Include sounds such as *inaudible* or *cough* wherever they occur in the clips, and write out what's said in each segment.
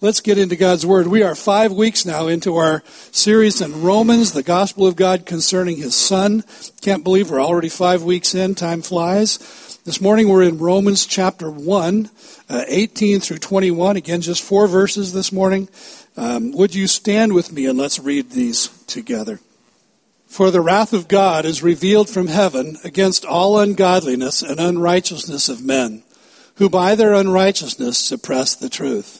let's get into God's Word. We are five weeks now into our series in Romans, the gospel of God concerning His Son. Can't believe we're already five weeks in. Time flies. This morning we're in Romans chapter 1, uh, 18 through 21. Again, just four verses this morning. Um, would you stand with me and let's read these together? For the wrath of God is revealed from heaven against all ungodliness and unrighteousness of men, who by their unrighteousness suppress the truth.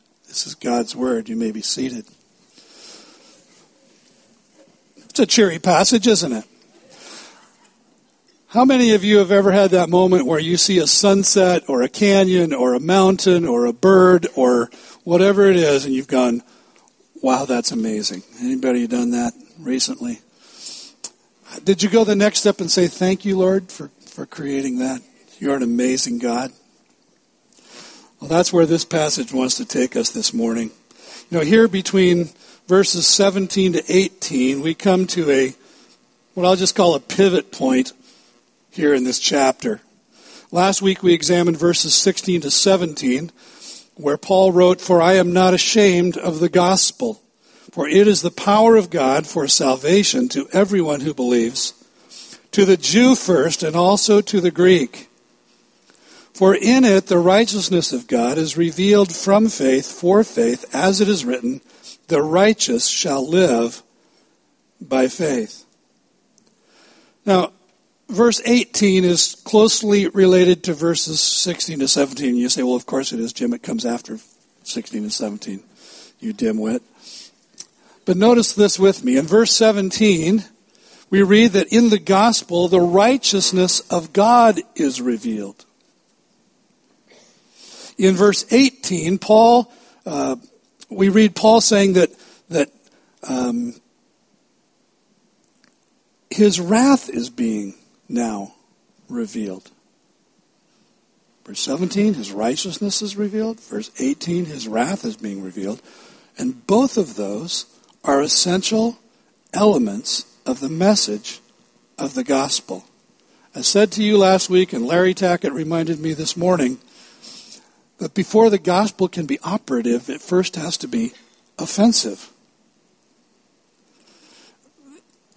This is God's word. You may be seated. It's a cheery passage, isn't it? How many of you have ever had that moment where you see a sunset or a canyon or a mountain or a bird or whatever it is and you've gone, wow, that's amazing. Anybody done that recently? Did you go the next step and say, thank you, Lord, for, for creating that? You're an amazing God. Well, that's where this passage wants to take us this morning. You know, here between verses 17 to 18, we come to a, what I'll just call a pivot point here in this chapter. Last week we examined verses 16 to 17, where Paul wrote, For I am not ashamed of the gospel, for it is the power of God for salvation to everyone who believes, to the Jew first and also to the Greek. For in it the righteousness of God is revealed from faith for faith, as it is written, the righteous shall live by faith. Now, verse 18 is closely related to verses 16 to 17. You say, well, of course it is, Jim. It comes after 16 and 17, you dimwit. But notice this with me. In verse 17, we read that in the gospel, the righteousness of God is revealed in verse 18, Paul, uh, we read Paul saying that, that um, his wrath is being now revealed. Verse 17, his righteousness is revealed. Verse 18, his wrath is being revealed. And both of those are essential elements of the message of the gospel. I said to you last week, and Larry Tackett reminded me this morning, but before the gospel can be operative, it first has to be offensive.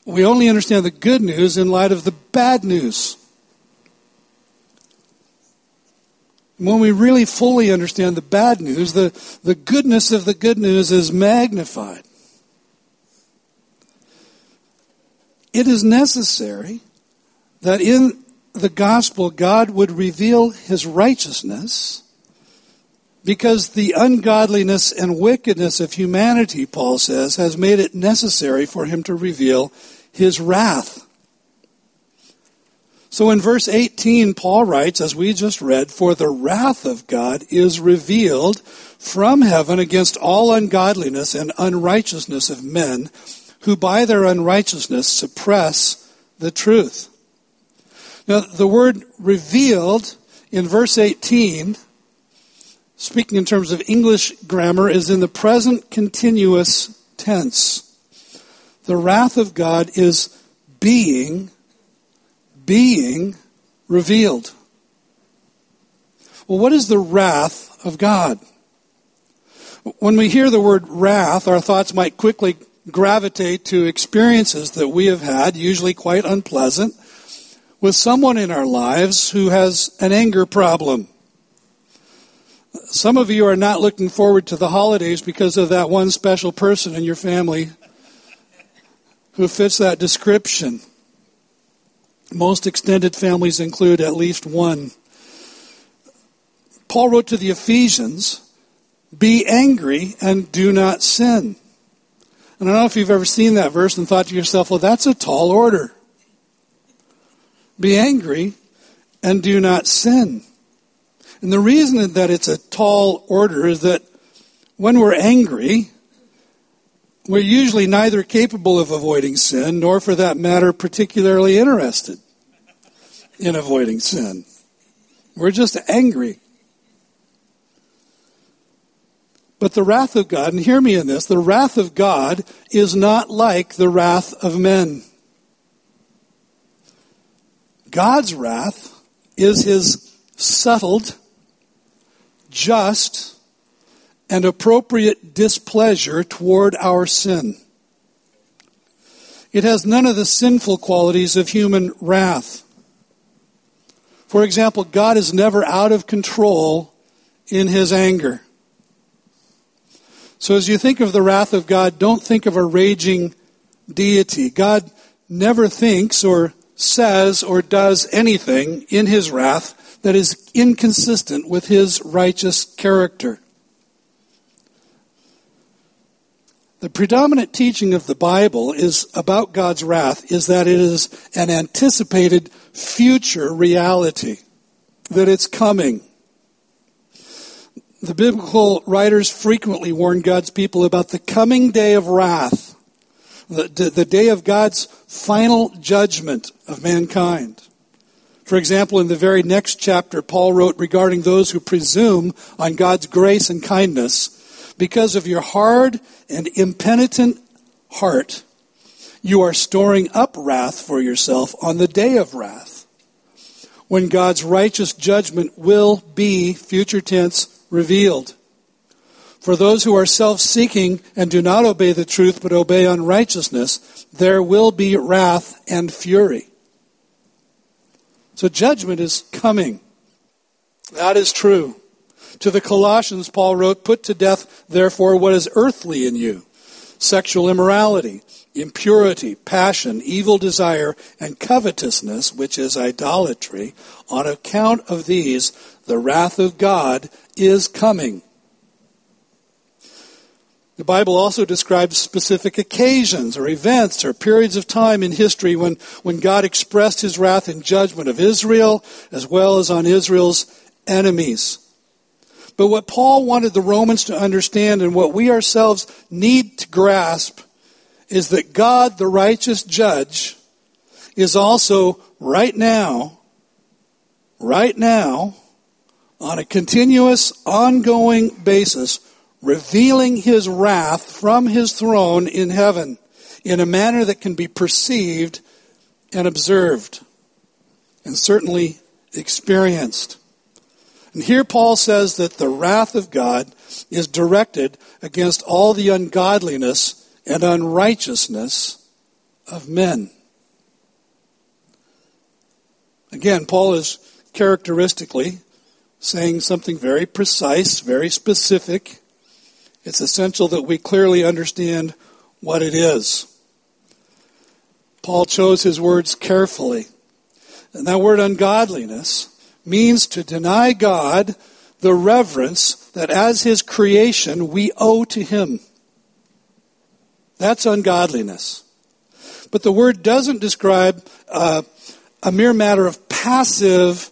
We only understand the good news in light of the bad news. When we really fully understand the bad news, the, the goodness of the good news is magnified. It is necessary that in the gospel God would reveal his righteousness because the ungodliness and wickedness of humanity, Paul says, has made it necessary for him to reveal his wrath. So in verse 18, Paul writes, as we just read, For the wrath of God is revealed from heaven against all ungodliness and unrighteousness of men, who by their unrighteousness suppress the truth. Now, the word revealed in verse 18 speaking in terms of English grammar, is in the present continuous tense. The wrath of God is being, being revealed. Well, what is the wrath of God? When we hear the word wrath, our thoughts might quickly gravitate to experiences that we have had, usually quite unpleasant, with someone in our lives who has an anger problem. Some of you are not looking forward to the holidays because of that one special person in your family who fits that description. Most extended families include at least one. Paul wrote to the Ephesians, Be angry and do not sin. And I don't know if you've ever seen that verse and thought to yourself, well, that's a tall order. Be angry and do not sin. And the reason that it's a tall order is that when we're angry, we're usually neither capable of avoiding sin, nor for that matter, particularly interested in avoiding sin. We're just angry. But the wrath of God, and hear me in this, the wrath of God is not like the wrath of men. God's wrath is his settled, just, and appropriate displeasure toward our sin. It has none of the sinful qualities of human wrath. For example, God is never out of control in his anger. So as you think of the wrath of God, don't think of a raging deity. God never thinks or says or does anything in his wrath that is inconsistent with his righteous character. The predominant teaching of the Bible is about God's wrath is that it is an anticipated future reality, that it's coming. The biblical writers frequently warn God's people about the coming day of wrath, the, the day of God's final judgment of mankind. For example, in the very next chapter, Paul wrote regarding those who presume on God's grace and kindness because of your hard and impenitent heart, you are storing up wrath for yourself on the day of wrath, when God's righteous judgment will be, future tense, revealed. For those who are self seeking and do not obey the truth but obey unrighteousness, there will be wrath and fury. So judgment is coming. That is true. To the Colossians, Paul wrote, Put to death, therefore, what is earthly in you sexual immorality, impurity, passion, evil desire, and covetousness, which is idolatry. On account of these, the wrath of God is coming. The Bible also describes specific occasions or events or periods of time in history when, when God expressed his wrath and judgment of Israel as well as on Israel's enemies. But what Paul wanted the Romans to understand and what we ourselves need to grasp is that God, the righteous judge, is also right now, right now, on a continuous, ongoing basis, revealing his wrath from his throne in heaven in a manner that can be perceived and observed and certainly experienced. And here Paul says that the wrath of God is directed against all the ungodliness and unrighteousness of men. Again, Paul is characteristically saying something very precise, very specific. It's essential that we clearly understand what it is. Paul chose his words carefully. And that word ungodliness means to deny God the reverence that as His creation we owe to Him. That's ungodliness. But the word doesn't describe uh, a mere matter of passive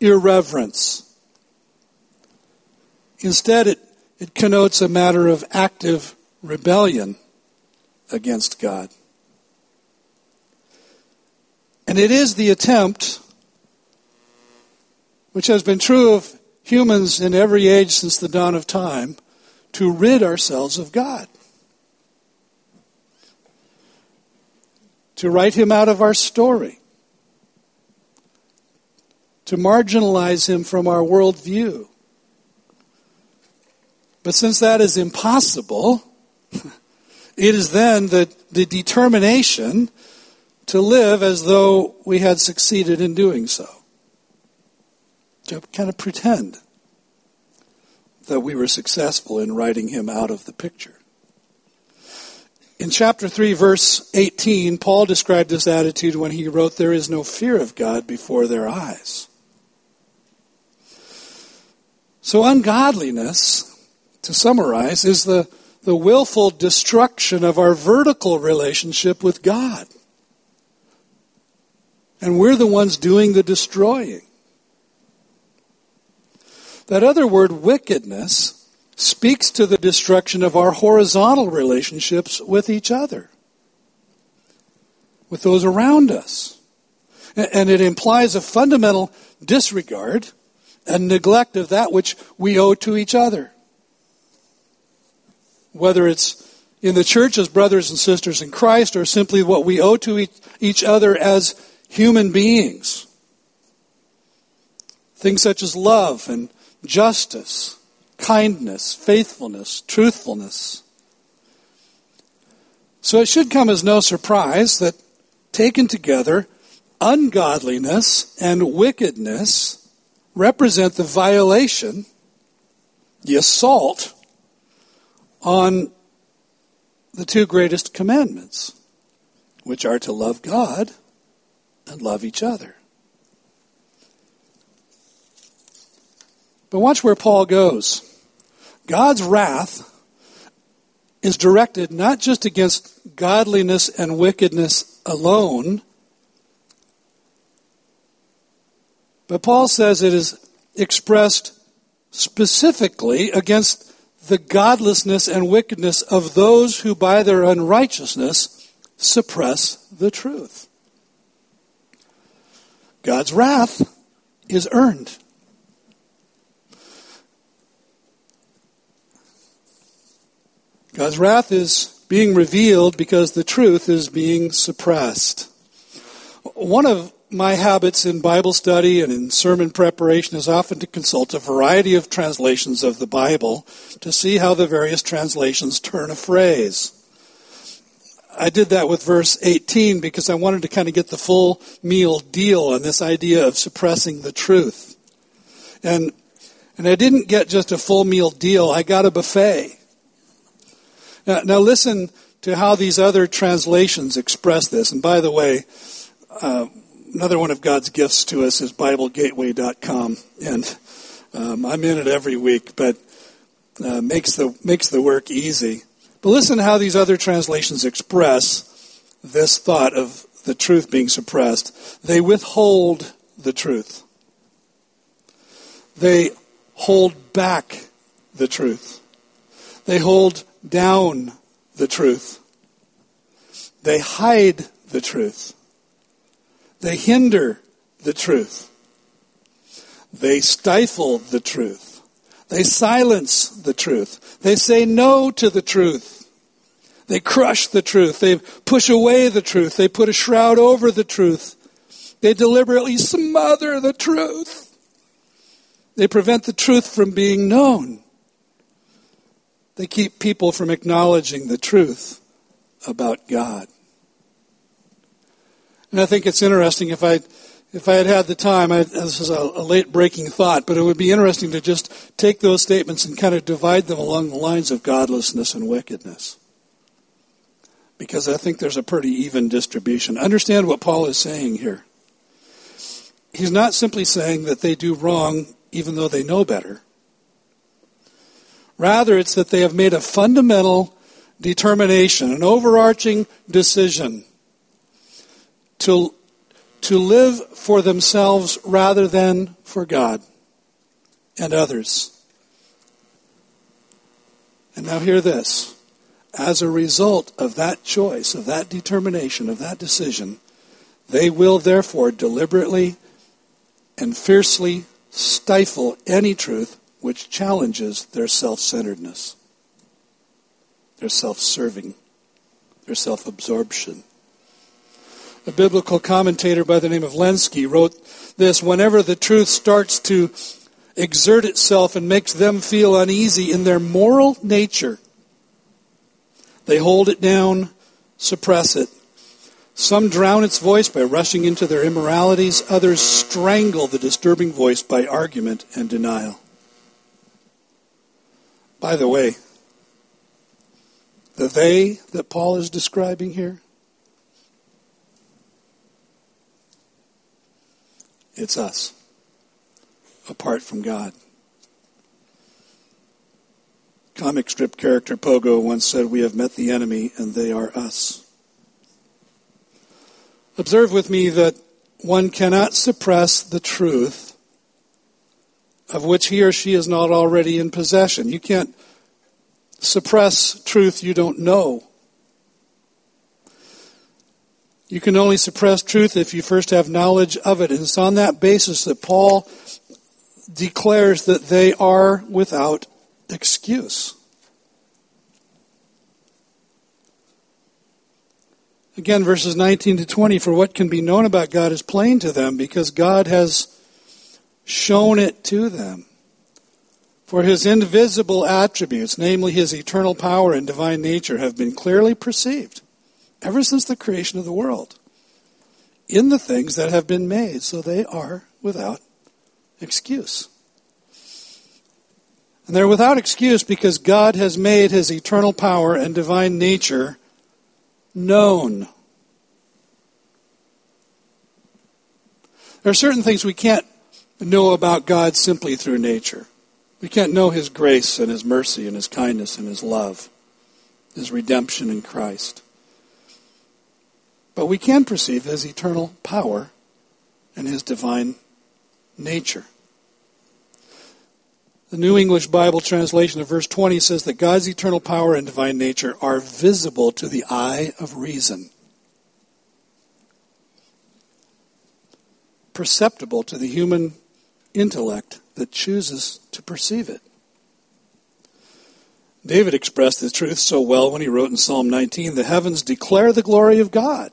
irreverence. Instead, it, it connotes a matter of active rebellion against God. And it is the attempt which has been true of humans in every age since the dawn of time, to rid ourselves of God. To write him out of our story. To marginalize him from our worldview. But since that is impossible, *laughs* it is then the, the determination to live as though we had succeeded in doing so to kind of pretend that we were successful in writing him out of the picture. In chapter 3, verse 18, Paul described this attitude when he wrote, There is no fear of God before their eyes. So, ungodliness, to summarize, is the, the willful destruction of our vertical relationship with God. And we're the ones doing the destroying. That other word, wickedness, speaks to the destruction of our horizontal relationships with each other, with those around us. And it implies a fundamental disregard and neglect of that which we owe to each other. Whether it's in the church as brothers and sisters in Christ or simply what we owe to each other as human beings. Things such as love and justice, kindness, faithfulness, truthfulness. So it should come as no surprise that taken together, ungodliness and wickedness represent the violation, the assault on the two greatest commandments, which are to love God and love each other. But watch where Paul goes. God's wrath is directed not just against godliness and wickedness alone, but Paul says it is expressed specifically against the godlessness and wickedness of those who by their unrighteousness suppress the truth. God's wrath is earned. God's wrath is being revealed because the truth is being suppressed. One of my habits in Bible study and in sermon preparation is often to consult a variety of translations of the Bible to see how the various translations turn a phrase. I did that with verse 18 because I wanted to kind of get the full meal deal on this idea of suppressing the truth. And, and I didn't get just a full meal deal, I got a buffet. Now, now listen to how these other translations express this. And by the way, uh, another one of God's gifts to us is BibleGateway.com, and um, I'm in it every week, but uh, makes the makes the work easy. But listen to how these other translations express this thought of the truth being suppressed. They withhold the truth. They hold back the truth. They hold down the truth. They hide the truth. They hinder the truth. They stifle the truth. They silence the truth. They say no to the truth. They crush the truth. They push away the truth. They put a shroud over the truth. They deliberately smother the truth. They prevent the truth from being known. They keep people from acknowledging the truth about God. And I think it's interesting if I if I had had the time, I, this is a, a late breaking thought, but it would be interesting to just take those statements and kind of divide them along the lines of godlessness and wickedness. Because I think there's a pretty even distribution. Understand what Paul is saying here. He's not simply saying that they do wrong even though they know better. Rather, it's that they have made a fundamental determination, an overarching decision to, to live for themselves rather than for God and others. And now, hear this. As a result of that choice, of that determination, of that decision, they will therefore deliberately and fiercely stifle any truth which challenges their self centeredness, their self serving, their self absorption. A biblical commentator by the name of Lenski wrote this Whenever the truth starts to exert itself and makes them feel uneasy in their moral nature, they hold it down, suppress it. Some drown its voice by rushing into their immoralities, others strangle the disturbing voice by argument and denial. By the way, the they that Paul is describing here, It's us, apart from God. Comic strip character Pogo once said, We have met the enemy, and they are us. Observe with me that one cannot suppress the truth of which he or she is not already in possession. You can't suppress truth you don't know. You can only suppress truth if you first have knowledge of it. And it's on that basis that Paul declares that they are without excuse. Again, verses 19 to 20 for what can be known about God is plain to them because God has shown it to them. For his invisible attributes, namely his eternal power and divine nature, have been clearly perceived ever since the creation of the world in the things that have been made, so they are without excuse. And they're without excuse because God has made his eternal power and divine nature known. There are certain things we can't know about God simply through nature. We can't know His grace and His mercy and His kindness and His love, His redemption in Christ. But we can perceive His eternal power and His divine nature. The New English Bible translation of verse 20 says that God's eternal power and divine nature are visible to the eye of reason, perceptible to the human intellect that chooses to perceive it. David expressed the truth so well when he wrote in Psalm 19 The heavens declare the glory of God,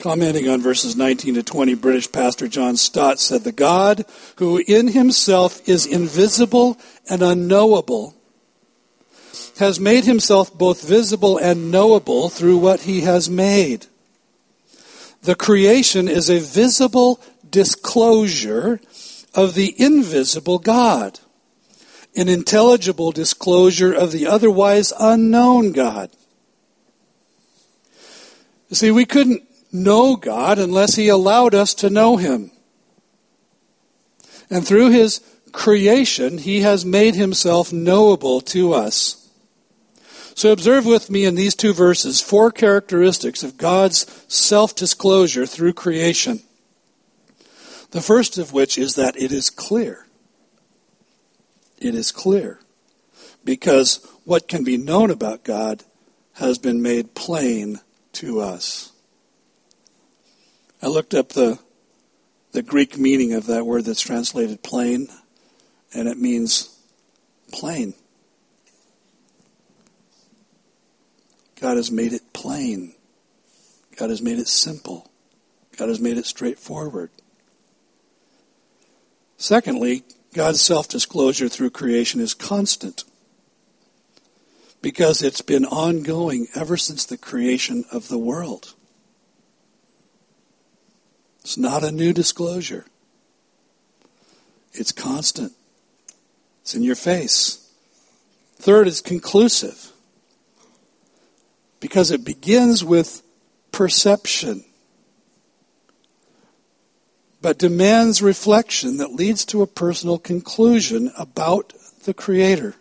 Commenting on verses 19 to 20, British pastor John Stott said, The God who in himself is invisible and unknowable has made himself both visible and knowable through what he has made. The creation is a visible disclosure of the invisible God an intelligible disclosure of the otherwise unknown God. You see, we couldn't know God unless He allowed us to know Him. And through His creation, He has made Himself knowable to us. So observe with me in these two verses four characteristics of God's self disclosure through creation. The first of which is that it is clear it is clear. Because what can be known about God has been made plain to us. I looked up the, the Greek meaning of that word that's translated plain, and it means plain. God has made it plain. God has made it simple. God has made it straightforward. Secondly, God's self disclosure through creation is constant because it's been ongoing ever since the creation of the world. It's not a new disclosure, it's constant, it's in your face. Third, it's conclusive because it begins with perception but demands reflection that leads to a personal conclusion about the Creator.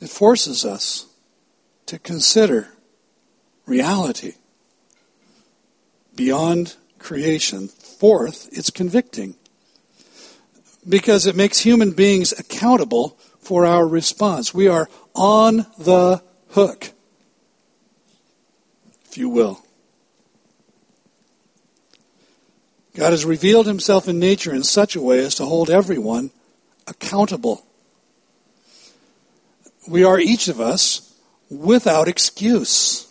It forces us to consider reality beyond creation. Fourth, it's convicting because it makes human beings accountable for our response. We are on the hook, if you will. God has revealed himself in nature in such a way as to hold everyone accountable. We are each of us without excuse.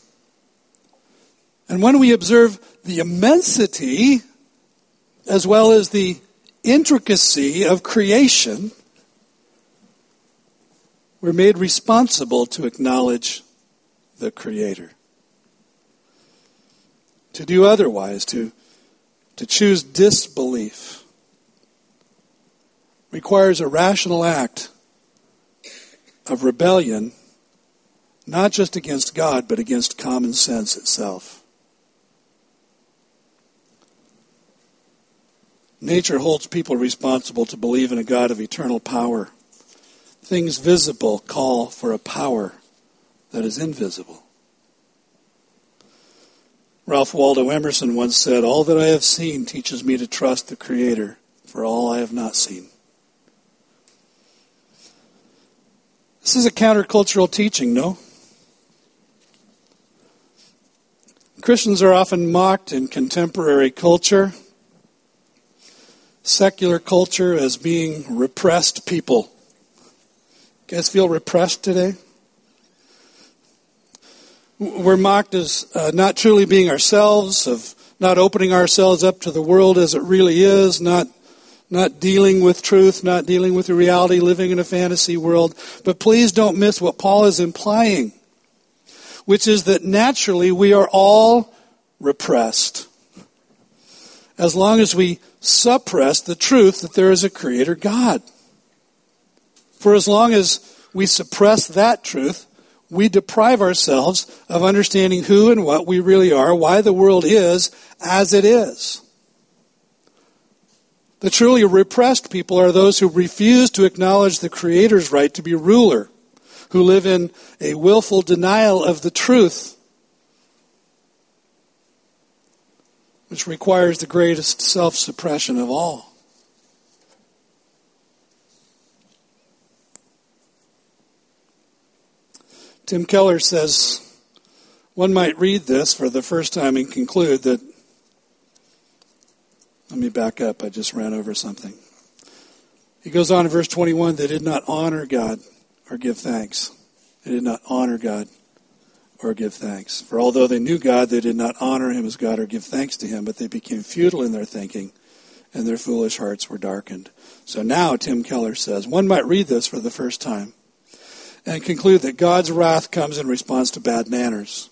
And when we observe the immensity as well as the intricacy of creation, we're made responsible to acknowledge the Creator. To do otherwise, to to choose disbelief requires a rational act of rebellion not just against God, but against common sense itself. Nature holds people responsible to believe in a God of eternal power. Things visible call for a power that is invisible. Ralph Waldo Emerson once said, All that I have seen teaches me to trust the Creator for all I have not seen. This is a countercultural teaching, no? Christians are often mocked in contemporary culture, secular culture, as being repressed people. You guys feel repressed today? We're mocked as uh, not truly being ourselves, of not opening ourselves up to the world as it really is, not not dealing with truth, not dealing with the reality, living in a fantasy world. But please don't miss what Paul is implying, which is that naturally we are all repressed. As long as we suppress the truth that there is a creator God. For as long as we suppress that truth, we deprive ourselves of understanding who and what we really are, why the world is as it is. The truly repressed people are those who refuse to acknowledge the Creator's right to be ruler, who live in a willful denial of the truth, which requires the greatest self suppression of all. Tim Keller says one might read this for the first time and conclude that let me back up. I just ran over something. He goes on in verse 21 they did not honor God or give thanks. They did not honor God or give thanks. For although they knew God, they did not honor him as God or give thanks to him, but they became futile in their thinking, and their foolish hearts were darkened. So now, Tim Keller says, one might read this for the first time and conclude that God's wrath comes in response to bad manners,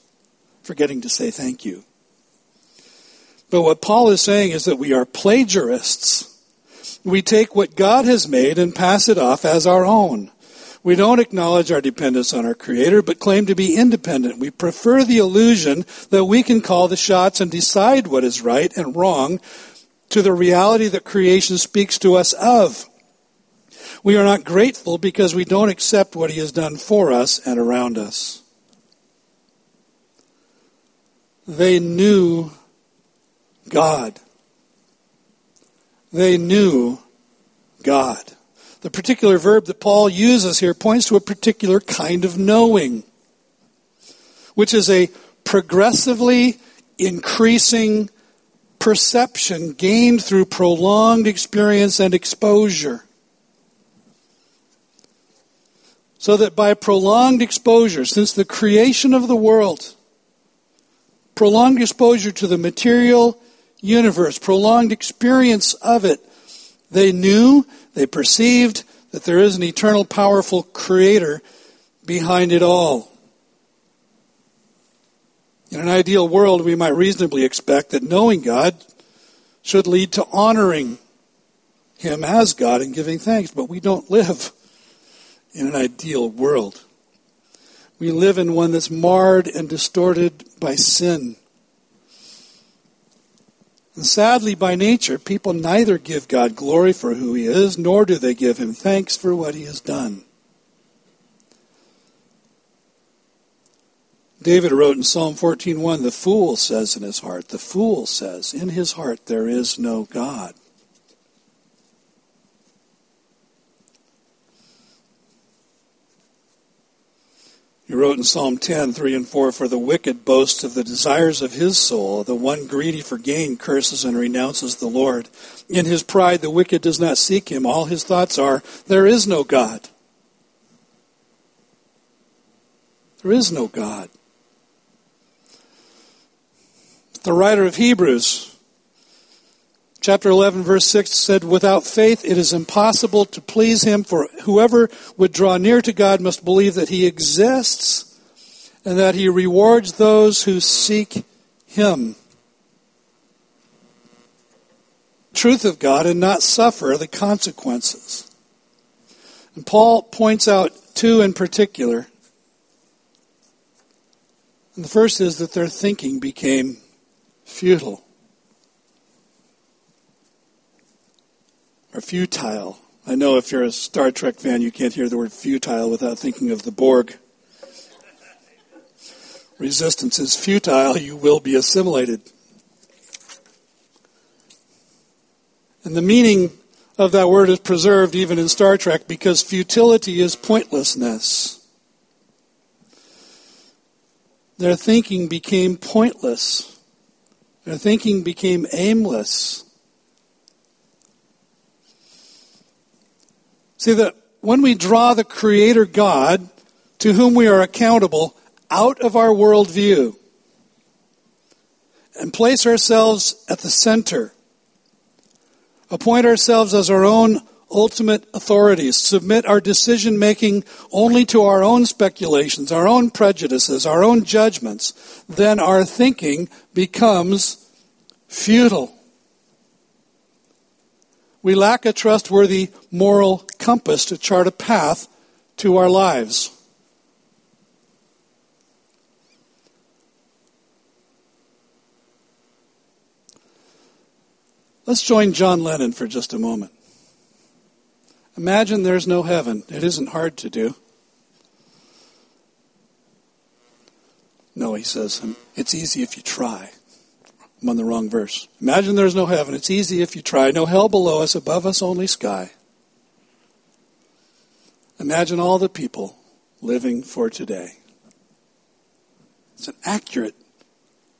forgetting to say thank you. But what Paul is saying is that we are plagiarists. We take what God has made and pass it off as our own. We don't acknowledge our dependence on our Creator, but claim to be independent. We prefer the illusion that we can call the shots and decide what is right and wrong to the reality that creation speaks to us of. We are not grateful because we don't accept what He has done for us and around us. They knew God. They knew God. The particular verb that Paul uses here points to a particular kind of knowing, which is a progressively increasing perception gained through prolonged experience and exposure. So that by prolonged exposure, since the creation of the world, prolonged exposure to the material universe, prolonged experience of it, they knew, they perceived that there is an eternal, powerful creator behind it all. In an ideal world, we might reasonably expect that knowing God should lead to honoring Him as God and giving thanks, but we don't live in an ideal world. We live in one that's marred and distorted by sin. And sadly, by nature, people neither give God glory for who He is, nor do they give Him thanks for what He has done. David wrote in Psalm 14:1, "The fool says in his heart, the fool says, in his heart there is no God." He wrote in Psalm 10, 3 and 4, For the wicked boasts of the desires of his soul. The one greedy for gain curses and renounces the Lord. In his pride, the wicked does not seek him. All his thoughts are, There is no God. There is no God. The writer of Hebrews Chapter 11, verse 6 said, Without faith it is impossible to please him, for whoever would draw near to God must believe that he exists and that he rewards those who seek him. Truth of God and not suffer the consequences. And Paul points out two in particular And the first is that their thinking became futile or futile. I know if you're a Star Trek fan, you can't hear the word futile without thinking of the Borg. Resistance is futile, you will be assimilated. And the meaning of that word is preserved even in Star Trek because futility is pointlessness. Their thinking became pointless. Their thinking became aimless. See that when we draw the Creator God, to whom we are accountable, out of our worldview and place ourselves at the center, appoint ourselves as our own ultimate authorities, submit our decision making only to our own speculations, our own prejudices, our own judgments, then our thinking becomes futile. We lack a trustworthy moral compass to chart a path to our lives. Let's join John Lennon for just a moment. Imagine there's no heaven. It isn't hard to do. No, he says, um, it's easy if you try. I'm on the wrong verse. Imagine there's no heaven. It's easy if you try. No hell below us, above us only sky. Imagine all the people living for today. It's an accurate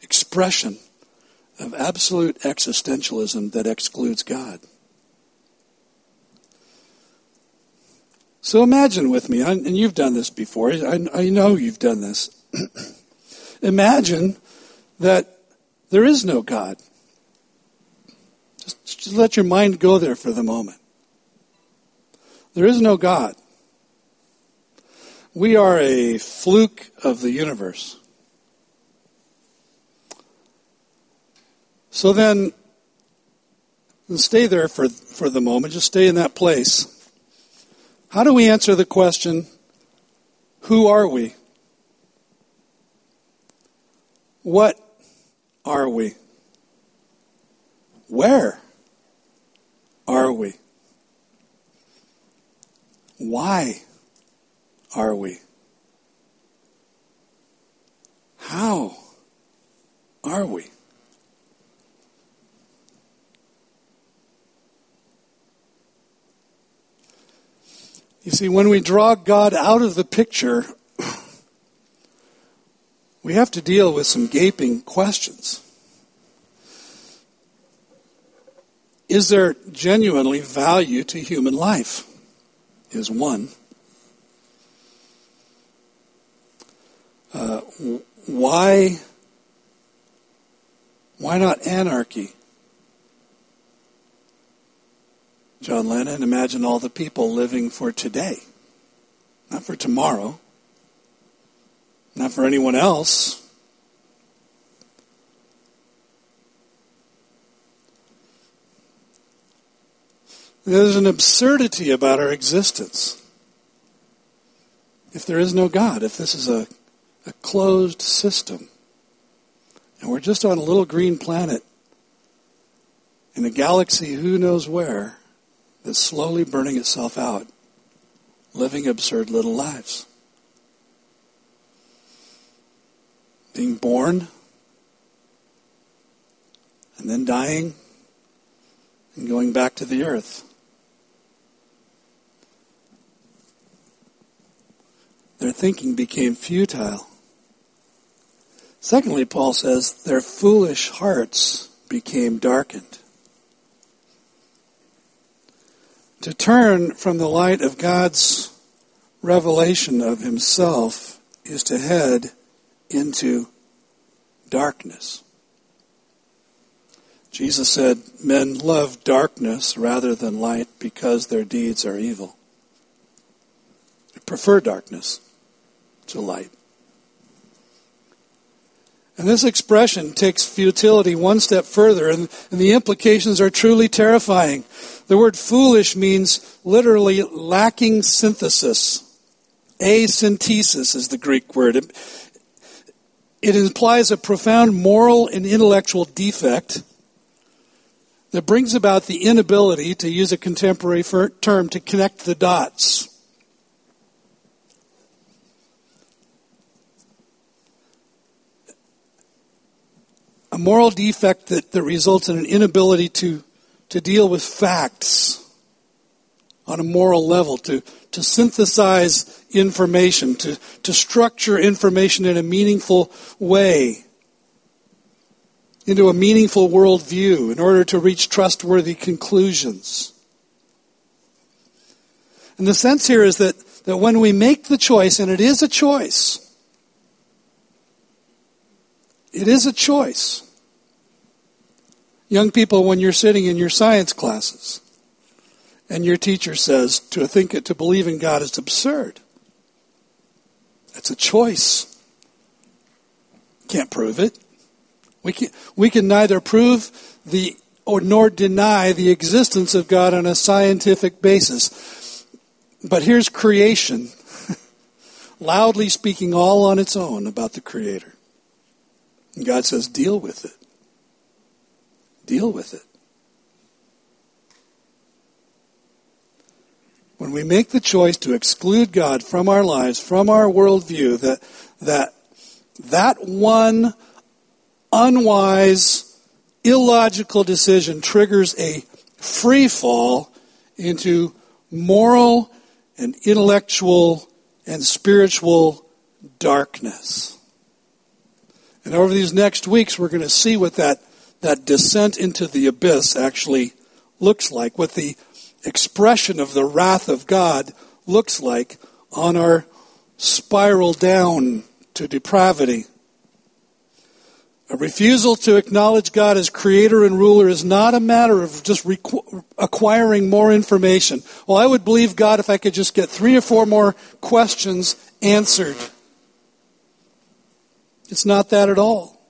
expression of absolute existentialism that excludes God. So imagine with me, and you've done this before, I, I know you've done this. *clears throat* imagine that there is no God. Just, just let your mind go there for the moment. There is no God. We are a fluke of the universe. So then, stay there for, for the moment, just stay in that place. How do we answer the question, who are we? What are we? Where are we? Why are we? How are we? You see, when we draw God out of the picture, we have to deal with some gaping questions. Is there genuinely value to human life? Is one. Uh, why, why not anarchy? John Lennon, imagine all the people living for today, not for tomorrow, not for anyone else. There's an absurdity about our existence. If there is no God, if this is a, a closed system, and we're just on a little green planet in a galaxy who knows where, that's slowly burning itself out, living absurd little lives. Being born and then dying and going back to the earth. Their thinking became futile. Secondly, Paul says, their foolish hearts became darkened. To turn from the light of God's revelation of Himself is to head into darkness. Jesus said, Men love darkness rather than light because their deeds are evil. They prefer darkness to light. And this expression takes futility one step further, and, and, the implications are truly terrifying. The word foolish means literally lacking synthesis. Asynthesis is the Greek word. It, it implies a profound moral and intellectual defect that brings about the inability, to use a contemporary term, to connect the dots. A moral defect that, that results in an inability to, to deal with facts on a moral level, to, to synthesize information, to, to structure information in a meaningful way, into a meaningful worldview in order to reach trustworthy conclusions. And the sense here is that, that when we make the choice, and it is a choice, it is a choice. Young people, when you're sitting in your science classes, and your teacher says to think it, to believe in God is absurd. It's a choice. Can't prove it. We can, we can neither prove the or nor deny the existence of God on a scientific basis. But here's creation, *laughs* loudly speaking all on its own about the Creator. And God says, deal with it. Deal with it. When we make the choice to exclude God from our lives, from our worldview, that that that one unwise, illogical decision triggers a free fall into moral and intellectual and spiritual darkness. And over these next weeks, we're going to see what that, that descent into the abyss actually looks like, what the expression of the wrath of God looks like on our spiral down to depravity. A refusal to acknowledge God as creator and ruler is not a matter of just requ- acquiring more information. Well, I would believe God if I could just get three or four more questions answered. It's not that at all.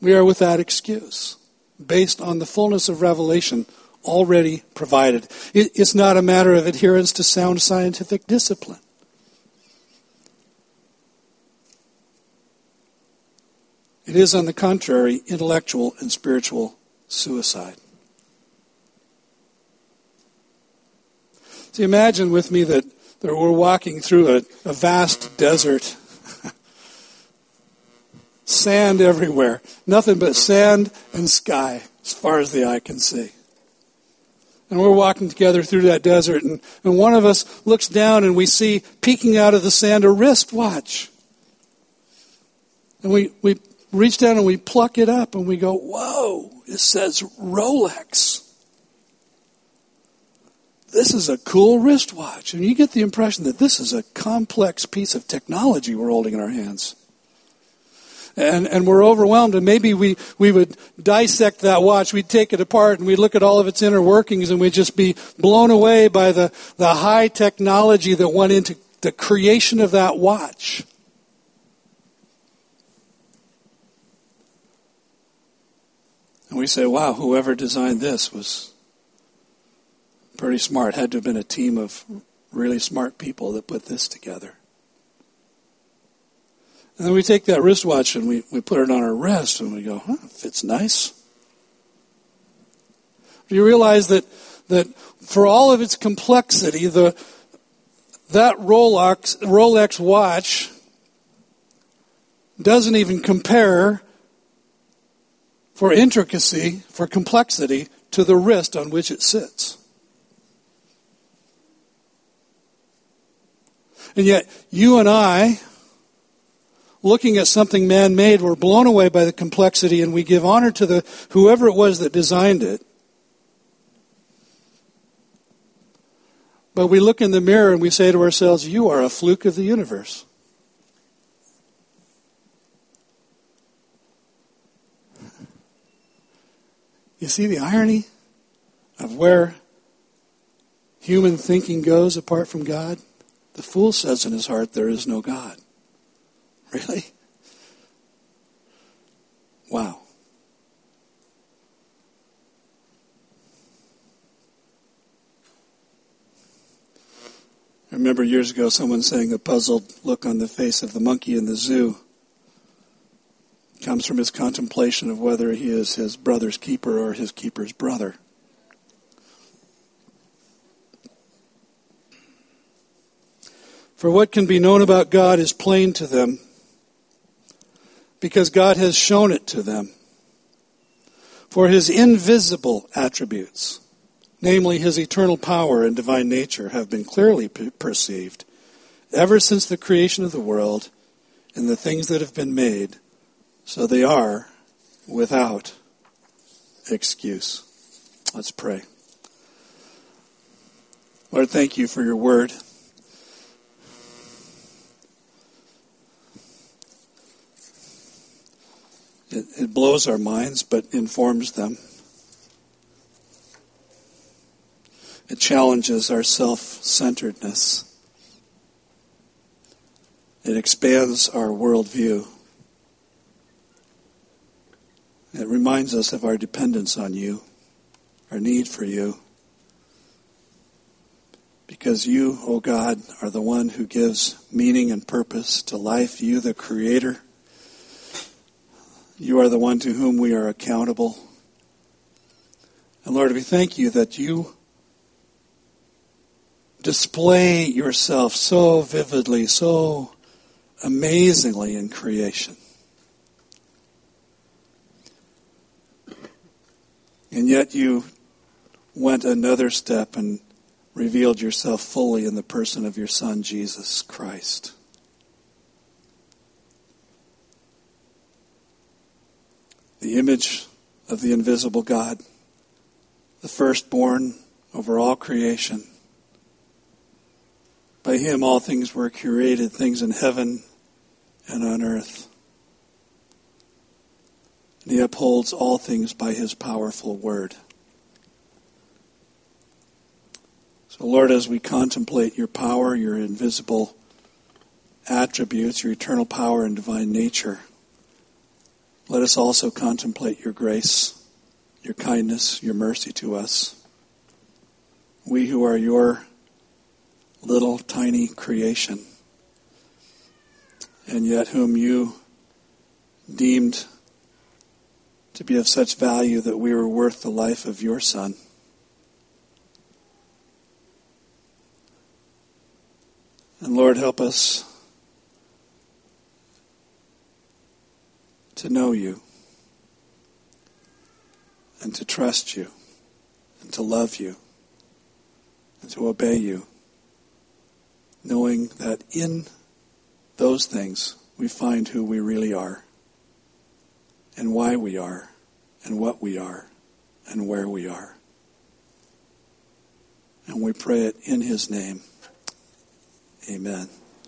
We are without excuse based on the fullness of revelation already provided. It's not a matter of adherence to sound scientific discipline. It is, on the contrary, intellectual and spiritual suicide. So imagine with me that, that we're walking through a, a vast desert. *laughs* sand everywhere. Nothing but sand and sky as far as the eye can see and we're walking together through that desert, and, and one of us looks down and we see peeking out of the sand a wristwatch. And we, we reach down and we pluck it up and we go, whoa, it says Rolex. This is a cool wristwatch. And you get the impression that this is a complex piece of technology we're holding in our hands and, and we're overwhelmed. And maybe we, we would dissect that watch. We'd take it apart and we'd look at all of its inner workings and we'd just be blown away by the, the high technology that went into the creation of that watch. And we say, wow, whoever designed this was pretty smart. Had to have been a team of really smart people that put this together. And then we take that wristwatch and we, we put it on our wrist and we go, huh, fits nice. Do you realize that, that for all of its complexity, the, that Rolex, Rolex watch doesn't even compare for intricacy, for complexity, to the wrist on which it sits. And yet, you and I, looking at something man made, we're blown away by the complexity and we give honor to the whoever it was that designed it. But we look in the mirror and we say to ourselves, You are a fluke of the universe. You see the irony of where human thinking goes apart from God? The fool says in his heart, There is no God. Really? Wow. I remember years ago someone saying a puzzled look on the face of the monkey in the zoo comes from his contemplation of whether he is his brother's keeper or his keeper's brother. For what can be known about God is plain to them because God has shown it to them. For his invisible attributes, namely his eternal power and divine nature, have been clearly perceived ever since the creation of the world and the things that have been made, so they are without excuse. Let's pray. Lord, thank you for your word. It, it blows our minds, but informs them. It challenges our self centeredness. It expands our worldview. It reminds us of our dependence on you, our need for you. Because you, O oh God, are the one who gives meaning and purpose to life, you, the Creator. You are the one to whom we are accountable. And Lord, we thank you that you display yourself so vividly, so amazingly in creation. And yet you went another step and revealed yourself fully in the person of your Son, Jesus Christ. The image of the invisible God, the firstborn over all creation. By him all things were created, things in heaven and on earth. And he upholds all things by his powerful word. So, Lord, as we contemplate your power, your invisible attributes, your eternal power and divine nature, let us also contemplate your grace, your kindness, your mercy to us. We who are your little tiny creation, and yet whom you deemed to be of such value that we were worth the life of your Son. And Lord, help us to know you and to trust you and to love you and to obey you, knowing that in those things we find who we really are and why we are, and what we are, and where we are. And we pray it in His name. Amen.